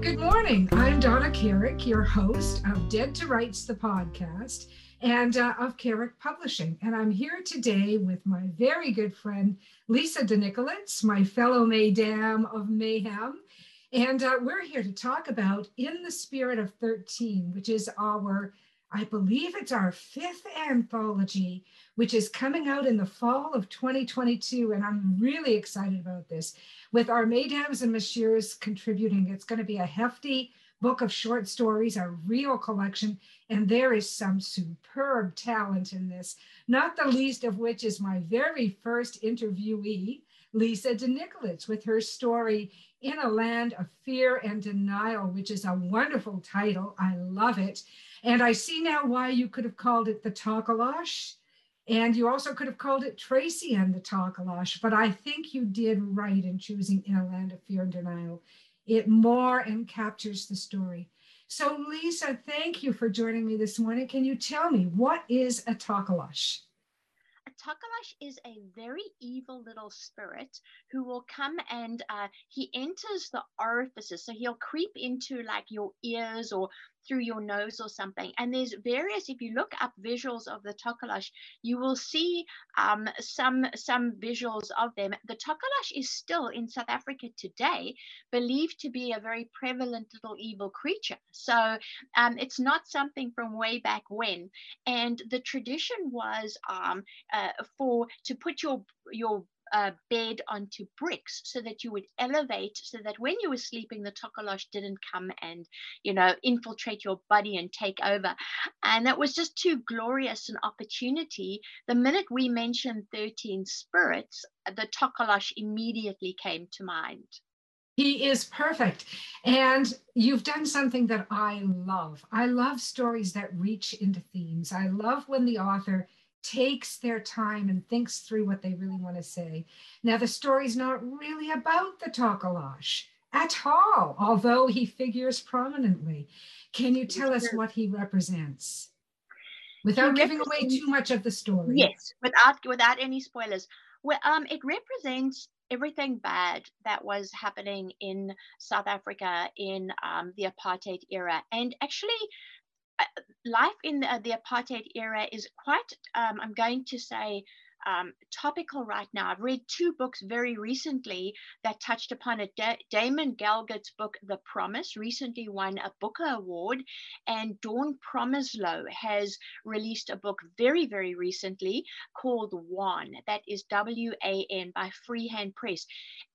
good morning. I'm Donna Carrick, your host of Dead to Rights, the podcast, and uh, of Carrick Publishing. And I'm here today with my very good friend, Lisa de Nikolits, my fellow Madame of Mayhem. And uh, we're here to talk about In the Spirit of 13, which is our, I believe it's our fifth anthology, which is coming out in the fall of 2022. And I'm really excited about this with our mesdames and messieurs contributing. It's going to be a hefty book of short stories, a real collection, and there is some superb talent in this, not the least of which is my very first interviewee, Lisa de Nikolits, with her story In a Land of Fear and Denial, which is a wonderful title. I love it. And I see now why you could have called it the Tokoloshe and you also could have called it Tracy and the Tokoloshe, but I think you did right in choosing In a Land of Fear and Denial. It more and captures the story. So, Lisa, thank you for joining me this morning. Can you tell me what is a Tokoloshe? A Tokoloshe is a very evil little spirit who will come and uh, he enters the orifices. So he'll creep into like your ears or through your nose or something. And there's various, if you look up visuals of the Tokoloshe, you will see um, some, some visuals of them. The Tokoloshe is still in South Africa today believed to be a very prevalent little evil creature. So um, it's not something from way back when. And the tradition was um, uh, for to put your your uh, bed onto bricks so that you would elevate so that when you were sleeping the tokoloshe didn't come and you know infiltrate your body and take over and it was just too glorious an opportunity the minute we mentioned 13 spirits the tokoloshe immediately came to mind he is perfect. And you've done something that I love. I love stories that reach into themes. I love when the author takes their time and thinks through what they really want to say. Now, the story's not really about the Tokoloshe at all, although he figures prominently. Can you tell us what he represents? Without giving away too much of the story. Yes, without without any spoilers. Well, um, it represents everything bad that was happening in South Africa in um, the apartheid era, and actually life in the, the, apartheid era is quite, um, I'm going to say, um, topical right now. I've read two books very recently that touched upon it. Da- Damon Galgut's book, The Promise, recently won a Booker Award, and Dawn Promislow has released a book very, very recently called Wan, that is W A N by Freehand Press.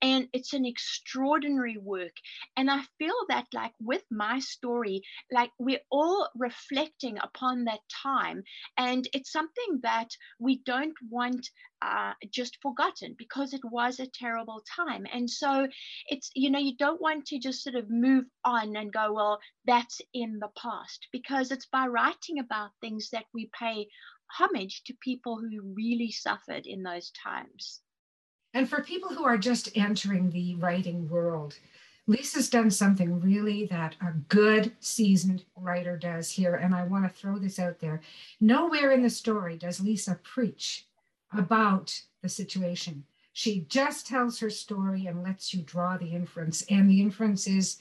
And it's an extraordinary work. And I feel that, like with my story, like we're all reflecting upon that time. And it's something that we don't want uh, just forgotten because it was a terrible time. And so it's, you know, you don't want to just sort of move on and go, well, that's in the past, because it's by writing about things that we pay homage to people who really suffered in those times. And for people who are just entering the writing world, Lisa's done something really that a good seasoned writer does here. And I want to throw this out there. Nowhere in the story does Lisa preach about the situation. She just tells her story and lets you draw the inference. And the inference is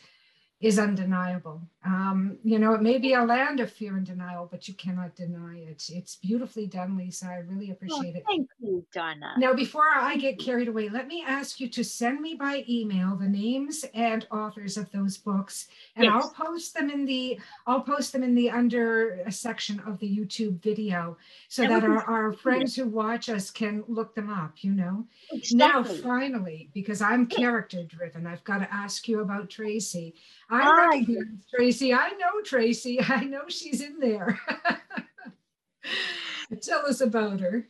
is undeniable. Um, you know, it may be a land of fear and denial, but you cannot deny it. It's beautifully done, Lisa. I really appreciate oh, it. Thank you, Donna. Now, before I get carried away, let me ask you to send me by email the names and authors of those books, and yes. I'll post them in the I'll post them in the under section of the YouTube video so that our, our friends who watch us can look them up. You know. Exactly. Now, finally, because I'm character driven, I've got to ask you about Tracy. I recognize Tracy. I know Tracy. I know she's in there. Tell us about her.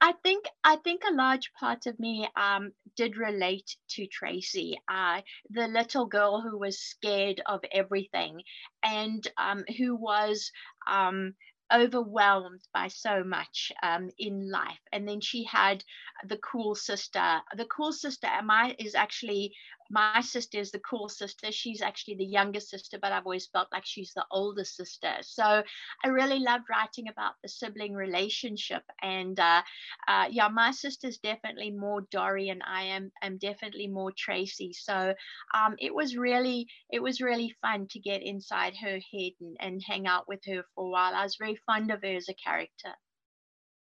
I think I think a large part of me um, did relate to Tracy, uh, the little girl who was scared of everything, and um, who was um, overwhelmed by so much um, in life. And then she had the cool sister. The cool sister, Emma, is actually my sister is the cool sister. She's actually the younger sister, but I've always felt like she's the older sister. So I really loved writing about the sibling relationship. And uh, uh, yeah, my sister's definitely more Dory, and I am am definitely more Tracy. So um, it was really it was really fun to get inside her head and, and hang out with her for a while. I was very fond of her as a character.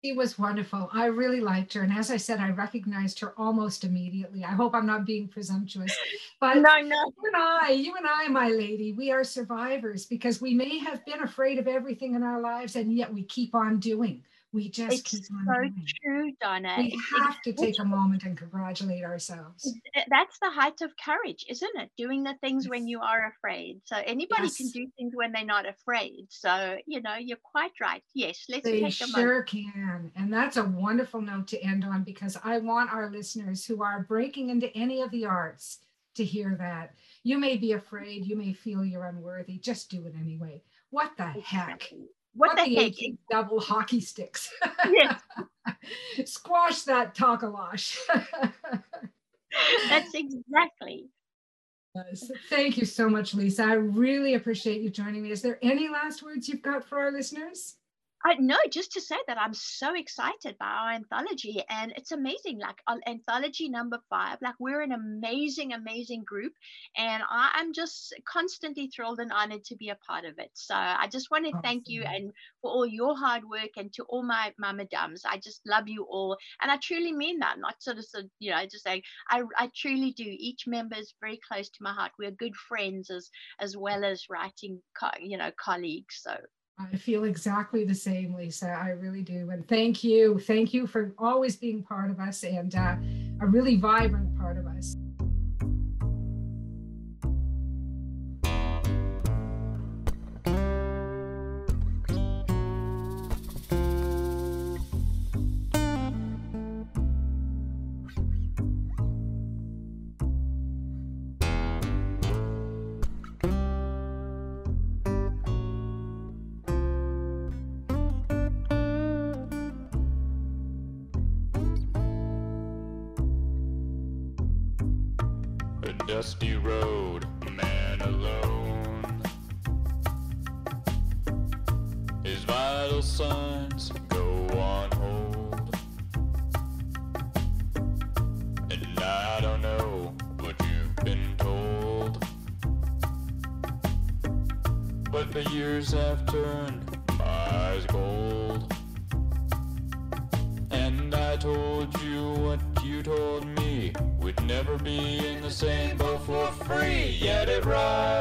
She was wonderful. I really liked her. And as I said, I recognized her almost immediately. I hope I'm not being presumptuous. But no, no. You and I, you and I, my lady, we are survivors because we may have been afraid of everything in our lives and yet we keep on doing. We just it's keep on so doing. true, Donna. We It- have to take a moment and congratulate ourselves. Eh, that's the height of courage, isn't it? Doing the things when you are afraid. So anybody can do things when they're not afraid. So you know, you're quite right. Yes, let's They take a moment. sure can. And that's a wonderful note to end on because I want our listeners who are breaking into any of the arts to hear that. You may be afraid, you may feel you're unworthy, just do it anyway. What the heck? What the heck? double hockey sticks? Yes. Squash that tokoloshe. That's exactly. Yes. Thank you so much, Lisa. I really appreciate you joining me. Is there any last words you've got for our listeners? I no, just to say that I'm so excited by our anthology, and it's amazing. Like on anthology number five, like we're an amazing, amazing group, and I am just constantly thrilled and honored to be a part of it. So I just want to thank you and for all your hard work, and to all my my madams. I just love you all, and I truly mean that. Not sort of, sort of you know, just saying. I I truly do. Each member is very close to my heart. We're good friends as as well as writing, co- you know, colleagues. So I feel exactly the same, Lisa. I really do. And thank you. Thank you for always being part of us and uh, a really vibrant part of us. Dusty road, a man alone. His vital signs go on hold. And I don't know what you've been told. But the years have turned my eyes gold. I told you what you told me. We'd never be in the same boat for free. Yet it rides.